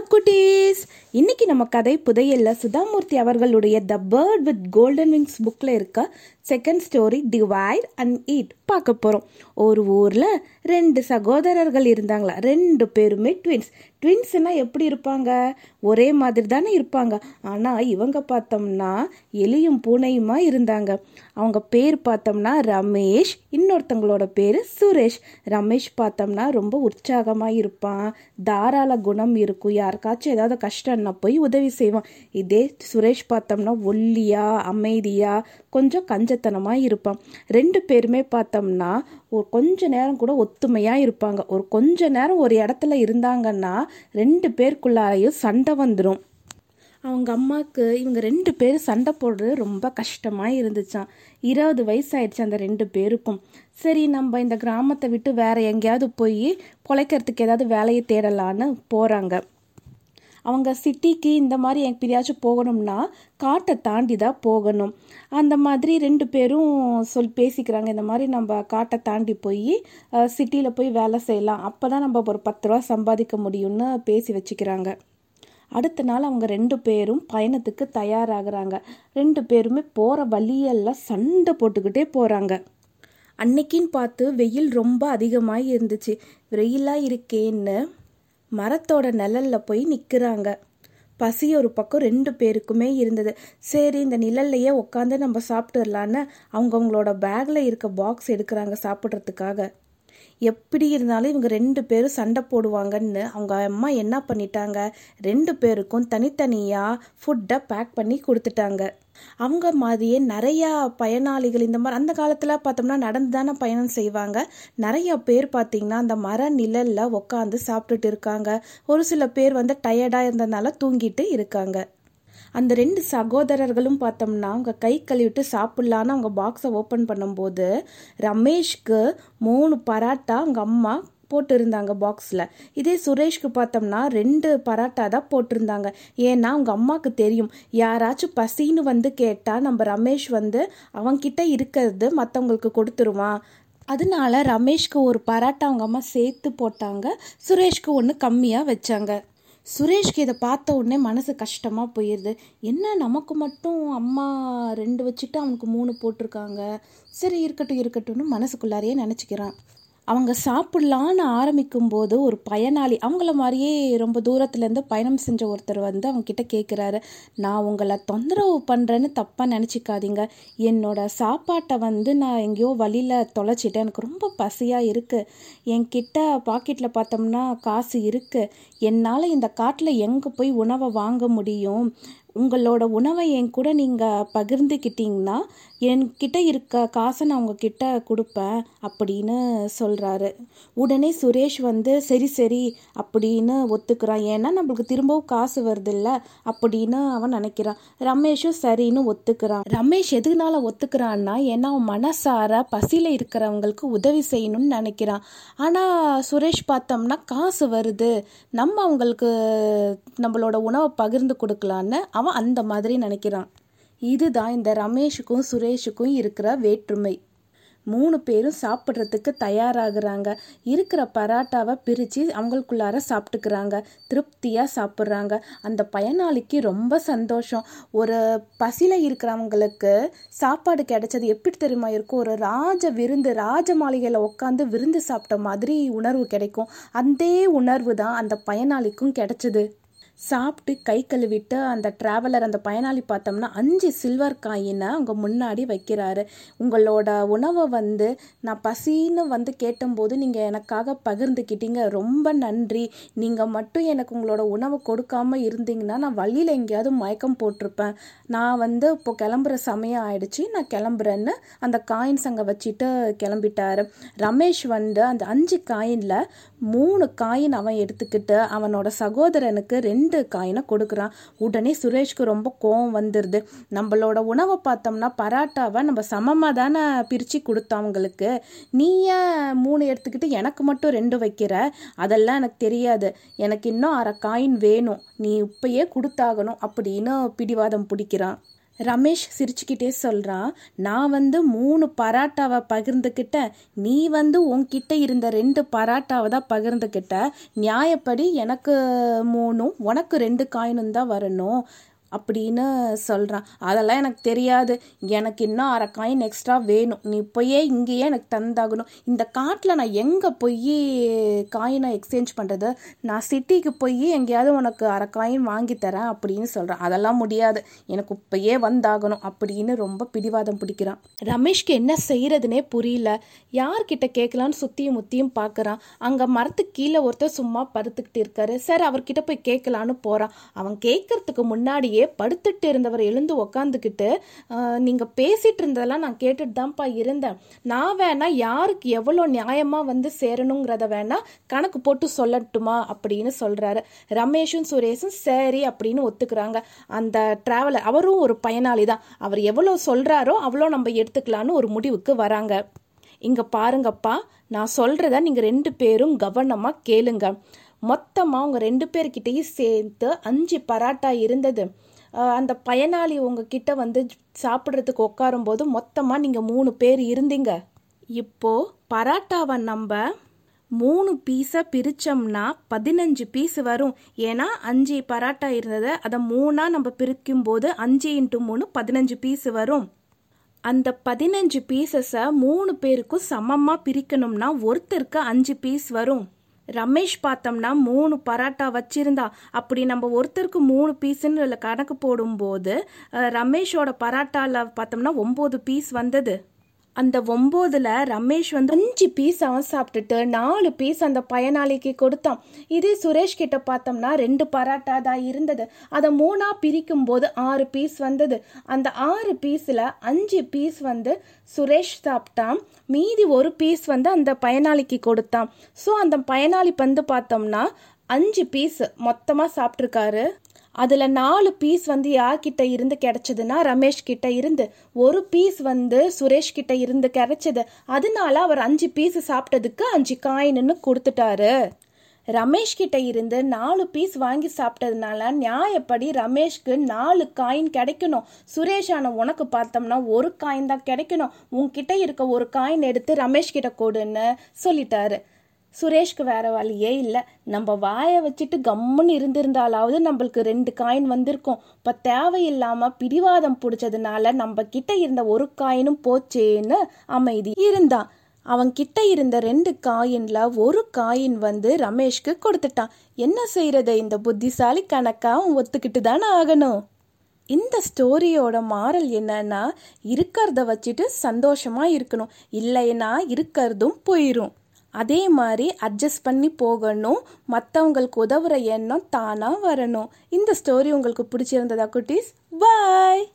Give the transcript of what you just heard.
Hello குட்டீஸ் இன்னைக்கு நம்ம கதை புதையல்ல சுதாமூர்த்தி அவர்களுடைய the bird with golden wings புக்கில் இருக்க second story divide and eat பார்க்க போகிறோம் ஒரு ஊரில் ரெண்டு சகோதரர்கள் இருந்தாங்களா? ரெண்டு பேருமே ட்வின்ஸ் ட்வின்ஸ்னா எப்படி இருப்பாங்க? ஒரே மாதிரி தானே இருப்பாங்க. ஆனால் இவங்க பார்த்தோம்னா எலியும் பூனையுமா இருந்தாங்க. அவங்க பேர் பார்த்தோம்னா ரமேஷ் இன்னொருத்தங்களோட பேர் சுரேஷ். ரமேஷ் பார்த்தோம்னா ரொம்ப உற்சாகமாக இருப்பான். தாராள குணம் இருக்கும். யாருக்காச்சும் ஏதாவது கஷ்டம்னா போய் உதவி செய்வான். இதே சுரேஷ் பார்த்தோம்னா ஒல்லியாக அமைதியாக கொஞ்சம் கஞ்சத்தனமாக இருப்பான். ரெண்டு பேருமே பார்த்தோம்னா ஒரு கொஞ்ச நேரம் கூட ஒத்துமையாக இருப்பாங்க. ஒரு கொஞ்ச நேரம் ஒரு இடத்துல இருந்தாங்கன்னா ரெண்டு பேருக்குள்ளாரையும் சண்டை வந்துடும் அவங்க அம்மாவுக்கு இவங்க ரெண்டு பேரும் சண்டை போடுறது ரொம்ப கஷ்டமாக இருந்துச்சாம். இருபது வயசு ஆயிடுச்சு அந்த ரெண்டு பேருக்கும். சரி நம்ம இந்த கிராமத்தை விட்டு வேற எங்கேயாவது போய் பொழைக்கிறதுக்கு ஏதாவது வேலையை தேடலான்னு போகிறாங்க அவங்க சிட்டிக்கு இந்த மாதிரி எப்படியாச்சும் போகணும்னா காட்டை தாண்டி தான் போகணும். அந்த மாதிரி ரெண்டு பேரும் சொல் பேசிக்கிறாங்க இந்த மாதிரி நம்ம காட்டை தாண்டி போய் சிட்டியில் போய் வேலை செய்யலாம். அப்போ தான் நம்ம ஒரு பத்து ரூபா சம்பாதிக்க முடியும்னு பேசி வச்சுக்கிறாங்க. அடுத்த நாள் அவங்க ரெண்டு பேரும் பயணத்துக்கு தயாராகிறாங்க. ரெண்டு பேருமே போகிற வழியெல்லாம் சண்டை போட்டுக்கிட்டே போகிறாங்க அன்னைக்கின்னு பார்த்து வெயில் ரொம்ப அதிகமாக இருந்துச்சு. வெயிலாக இருக்கேன்னு மரத்தோட நிழல்ல போய் நிற்கிறாங்க பசி ஒரு பக்கம் ரெண்டு பேருக்குமே இருந்தது. சரி இந்த நிழல்லையே உட்காந்து நம்ம சாப்பிட்டுடலான்னு அவங்கவுங்களோட பேக்கில் இருக்க பாக்ஸ் எடுக்கிறாங்க சாப்பிட்றதுக்காக. எப்படி இருந்தாலும் இவங்க ரெண்டு பேரும் சண்டை போடுவாங்கன்னு அவங்க அம்மா என்ன பண்ணிட்டாங்க? ரெண்டு பேருக்கும் தனித்தனியாக ஃபுட்டை பேக் பண்ணி கொடுத்துட்டாங்க. அவங்க மாதிரியே நிறையா பயனாளிகள் இந்த மாதிரி அந்த காலத்தில் பார்த்தோம்னா நடந்து தானே பயணம் செய்வாங்க. நிறைய பேர் பார்த்தீங்கன்னா அந்த மர நிழலில் உட்காந்து சாப்பிட்டுட்டு இருக்காங்க. ஒரு சில பேர் வந்து டயர்டாக இருந்ததுனால தூங்கிட்டு இருக்காங்க. அந்த ரெண்டு சகோதரர்களும் பார்த்தோம்னா அவங்க கை கழுவிட்டு சாப்பிட்லான்னு அவங்க பாக்ஸை ஓப்பன் பண்ணும்போது ரமேஷ்க்கு மூணு பராட்டா அவங்க அம்மா போட்டிருந்தாங்க பாக்ஸில் இதே சுரேஷ்க்கு பார்த்தோம்னா ரெண்டு பராட்டா தான் போட்டிருந்தாங்க. ஏன்னா அவங்க அம்மாவுக்கு தெரியும். யாராச்சும் பசின்னு வந்து கேட்டால் நம்ம ரமேஷ் வந்து அவங்கிட்ட இருக்கிறது மற்றவங்களுக்கு கொடுத்துருவான். அதனால ரமேஷ்க்கு ஒரு பராட்டா அவங்க அம்மா சேர்த்து போட்டாங்க. சுரேஷ்க்கு ஒன்று கம்மியாக வச்சாங்க. சுரேஷ்க்கு இதை பார்த்த உடனே மனசு கஷ்டமாக போயிடுது என்ன நமக்கு மட்டும் அம்மா ரெண்டு வச்சுட்டு அவனுக்கு மூணு போட்டிருக்காங்க. சரி இருக்கட்டும் இருக்கட்டும்னு மனசுக்குள்ளாரையே நினச்சிக்கிறான். அவங்க சாப்பிட்லான்னு ஆரம்பிக்கும் போது ஒரு பயனாளி அவங்கள மாதிரியே ரொம்ப தூரத்துலேருந்து பயணம் செஞ்ச ஒருத்தர் வந்து அவங்கக்கிட்ட கேட்குறாரு நான் உங்களை தொந்தரவு பண்ணுறேன்னு தப்பாக நினச்சிக்காதீங்க. என்னோட சாப்பாட்டை வந்து நான் எங்கேயோ வழியில் தொலைச்சிட்டேன். எனக்கு ரொம்ப பசியாக இருக்குது என்கிட்ட பாக்கெட்டில் பார்த்தோம்னா காசு இருக்குது என்னால் இந்த காட்டில் எங்கே போய் உணவை வாங்க முடியும்? உங்களோட உணவை என் கூட நீங்கள் பகிர்ந்துக்கிட்டீங்கன்னா என்கிட்ட இருக்க காசை நான் உங்ககிட்ட கொடுப்பேன் அப்படின்னு சொல்கிறாரு உடனே சுரேஷ் வந்து சரி சரி அப்படின்னு ஒத்துக்கிறான். ஏன்னா நம்மளுக்கு திரும்பவும் காசு வருதுல்ல? அப்படின்னு அவன் நினைக்கிறான். ரமேஷும் சரின்னு ஒத்துக்கிறான். ரமேஷ் எதுனால ஒத்துக்கிறான்னா ஏன்னா அவன் மனசார பசியில் இருக்கிறவங்களுக்கு உதவி செய்யணும்னு நினைக்கிறான். ஆனால் சுரேஷ் பார்த்தோம்னா காசு வருது. நம்ம அவங்களுக்கு நம்மளோட உணவை பகிர்ந்து கொடுக்கலான்னு அவன் அந்த மாதிரி நினைக்கிறான். இதுதான் இந்த ரமேஷுக்கும் சுரேஷுக்கும் இருக்கிற வேற்றுமை. மூணு பேரும் சாப்பிட்றதுக்கு தயாராகிறாங்க. இருக்கிற பராட்டாவை பிரித்து அவங்களுக்குள்ளார சாப்பிட்டுக்கிறாங்க. திருப்தியாக சாப்பிட்றாங்க. அந்த பயனாளிக்கு ரொம்ப சந்தோஷம். ஒரு பசியில் இருக்கிறவங்களுக்கு சாப்பாடு கிடைச்சது எப்படி தெரியுமா இருக்கும்? ஒரு ராஜ விருந்து ராஜ மாளிகையில் உட்காந்து விருந்து சாப்பிட்ட மாதிரி உணர்வு கிடைக்கும். அந்த உணர்வு தான் அந்த பயனாளிக்கும் கிடைச்சது. சாப்பிட்டு கை கழுவிட்டு அந்த ட்ராவலர் அந்த பயனாளி பார்த்தோம்னா அஞ்சு சில்வர் காயினை அவங்க முன்னாடி வைக்கிறாரு. உங்களோட உணவை வந்து நான் பசின்னு வந்து கேட்டபோது நீங்கள் எனக்காக பகிர்ந்துக்கிட்டீங்க. ரொம்ப நன்றி. நீங்கள் மட்டும் எனக்கு உங்களோட உணவை கொடுக்காம இருந்தீங்கன்னா நான் வழியில் எங்கேயாவது மயக்கம் போட்டிருப்பேன். நான் வந்து இப்போ கிளம்புற சமயம் ஆயிடுச்சு. நான் கிளம்புறேன்னு அந்த காயின்ஸ் அங்கே வச்சுட்டு கிளம்பிட்டாரு. ரமேஷ் வந்து அந்த அஞ்சு காயினில் மூணு காயின் அவன் எடுத்துக்கிட்டு அவனோட சகோதரனுக்கு ரெண்டு காயினை கொடுக்குறான். உடனே சுரேஷ்க்கு ரொம்ப கோவம் வந்துடுது நம்மளோட உணவை பார்த்தோம்னா பராட்டாவை நம்ம சமமாக தானே பிரித்து கொடுத்தோம் அவங்களுக்கு. நீ ஏன் மூணு எடுத்துக்கிட்டு எனக்கு மட்டும் ரெண்டு வைக்கிற? அதெல்லாம் எனக்கு தெரியாது. எனக்கு இன்னும் அரை காயின் வேணும். நீ இப்பயே கொடுத்தாகணும் அப்படின்னு பிடிவாதம் பிடிக்கிறான். ரமேஷ் சிரிச்சுக்கிட்டே சொல்கிறான் நான் வந்து மூணு பராட்டாவை பகிர்ந்துக்கிட்டேன் நீ வந்து உன்கிட்ட இருந்த ரெண்டு பராட்டாவை தான் பகிர்ந்துக்கிட்ட நியாயப்படி எனக்கு மூணும் உனக்கு ரெண்டு காயினும் தான் வரணும். அப்படின்னு சொல்கிறான் அதெல்லாம் எனக்கு தெரியாது. எனக்கு இன்னும் அரை காயின் எக்ஸ்ட்ரா வேணும். நீ போயே இங்கேயே எனக்கு தந்தாகணும். இந்த காட்டில் நான் எங்கே போய் காயினை எக்ஸ்சேஞ்ச் பண்ணுறது நான் சிட்டிக்கு போய் எங்கேயாவது உனக்கு அரை காயின் வாங்கி தரேன் அப்படின்னு சொல்கிறான் அதெல்லாம் முடியாது. எனக்கு இப்போயே வந்தாகணும் அப்படின்னு ரொம்ப பிடிவாதம் பிடிக்கிறான். ரமேஷ்க்கு என்ன செய்கிறதுனே புரியல. யார்கிட்ட கேட்கலான்னு சுற்றியும் முத்தியும் பார்க்குறான் அங்கே மரத்துக்கு கீழே ஒருத்தர் சும்மா படுத்துக்கிட்டு இருக்காரு. சரி அவர்கிட்ட போய் கேட்கலான்னு போகிறான் அவன் கேட்கறதுக்கு முன்னாடியே படுத்துட்டு இருந்தவர் எழுந்து உக்காந்துக்கிட்டு நீங்கள் பேசிட்டு இருந்ததெல்லாம் நான் கேட்டுட்டு தான்ப்பா இருந்தேன். நான் வேணா யாருக்கு எவ்வளோ நியாயமாக வந்து சேரணுங்கிறத வேணா கணக்கு போட்டு சொல்லட்டுமா? அப்படின்னு சொல்கிறாரு ரமேஷும் சுரேஷும் சரி அப்படின்னு ஒத்துக்கிறாங்க. அந்த டிராவலர் அவரும் ஒரு பயனாளி தான். அவர் எவ்வளோ சொல்கிறாரோ அவ்வளோ நம்ம எடுத்துக்கலான்னு ஒரு முடிவுக்கு வராங்க. இங்கே பாருங்கப்பா நான் சொல்கிறத நீங்கள் ரெண்டு பேரும் கவனமாக கேளுங்க. மொத்தமாக அவங்க ரெண்டு பேர்கிட்டையும் சேர்த்து அஞ்சு பராட்டா இருந்தது. அந்த பயனாளி உங்ககிட்ட வந்து சாப்பிட்றதுக்கு உட்காரும்போது மொத்தமாக நீங்கள் மூணு பேர் இருந்தீங்க. இப்போது பராட்டாவை நம்ம மூணு பீஸை பிரித்தோம்னா பதினஞ்சு பீஸ் வரும். ஏன்னா அஞ்சு பராட்டா இருந்தது அதை மூணாக நம்ம பிரிக்கும் போது அஞ்சு இன்ட்டு மூணு பதினஞ்சு பீஸ் வரும். அந்த பதினஞ்சு பீசஸை மூணு பேருக்கும் சமமாக பிரிக்கணும்னா ஒருத்தருக்கு அஞ்சு பீஸ் வரும். ரமேஷ் பார்த்தோம்னா மூணு பராட்டா வச்சிருந்தா. அப்படி நம்ம ஒருத்தருக்கு மூணு பீஸுன்னு கணக்கு போடும்போது ரமேஷோட பராட்டாவில் பார்த்தோம்னா ஒம்பது பீஸ் வந்தது. அந்த ஒம்போதுல ரமேஷ் வந்து அஞ்சு பீஸ் அவன் சாப்பிட்டுட்டு நாலு பீஸ் அந்த பயனாளிக்கு கொடுத்தான். இதே சுரேஷ் கிட்ட பார்த்தோம்னா ரெண்டு பராட்டா தான் இருந்தது. அதை மூணா பிரிக்கும் போது ஆறு பீஸ் வந்தது. அந்த ஆறு பீஸ்ல அஞ்சு பீஸ் வந்து சுரேஷ் சாப்பிட்டான். மீதி ஒரு பீஸ் வந்து அந்த பயனாளிக்கு கொடுத்தான். ஸோ அந்த பயனாளி வந்து பார்த்தோம்னா அஞ்சு பீஸ் மொத்தமாக சாப்பிட்ருக்காரு அதில் நாலு பீஸ் வந்து யார்கிட்ட இருந்து கிடச்சதுன்னா ரமேஷ் கிட்ட இருந்து. ஒரு பீஸ் வந்து சுரேஷ் கிட்ட இருந்து கிடச்சது. அதனால அவர் அஞ்சு பீஸ் சாப்பிட்டதுக்கு அஞ்சு காயின்னு கொடுத்துட்டாரு. ரமேஷ் கிட்ட இருந்து நாலு பீஸ் வாங்கி சாப்பிட்டதுனால நியாயப்படி ரமேஷ்க்கு நாலு காயின் கிடைக்கணும். சுரேஷ் உனக்கு பார்த்தோம்னா ஒரு காயின் தான் கிடைக்கணும். உன்கிட்ட இருக்க ஒரு காயின் எடுத்து ரமேஷ் கிட்ட கொடுன்னு சொல்லிட்டாரு. சுரேஷ்க்கு வேற வழியே இல்லை. நம்ம வாயை வச்சுட்டு கம்முன்னு இருந்திருந்தாலாவது நம்மளுக்கு ரெண்டு காயின் வந்திருக்கும். இப்போ தேவையில்லாமல் பிடிவாதம் பிடிச்சதுனால நம்ம கிட்ட இருந்த ஒரு காயினும் போச்சேன்னு அமைதி இருந்தான். அவன் கிட்ட இருந்த ரெண்டு காயின்ல ஒரு காயின் வந்து ரமேஷ்க்கு கொடுத்துட்டான். என்ன செய்யறத இந்த புத்திசாலி கணக்கா அவன் ஒத்துக்கிட்டு தானே ஆகணும். இந்த ஸ்டோரியோட மாறல் என்னன்னா இருக்கிறத வச்சுட்டு சந்தோஷமா இருக்கணும். இல்லைன்னா இருக்கிறதும் போயிடும் அதே மாதிரி அட்ஜஸ்ட் பண்ணி போகணும். மற்றவங்களுக்கு உதவுற எண்ணம் தானாக வரணும். இந்த ஸ்டோரி உங்களுக்கு பிடிச்சிருந்ததா குட்டீஸ்? பாய்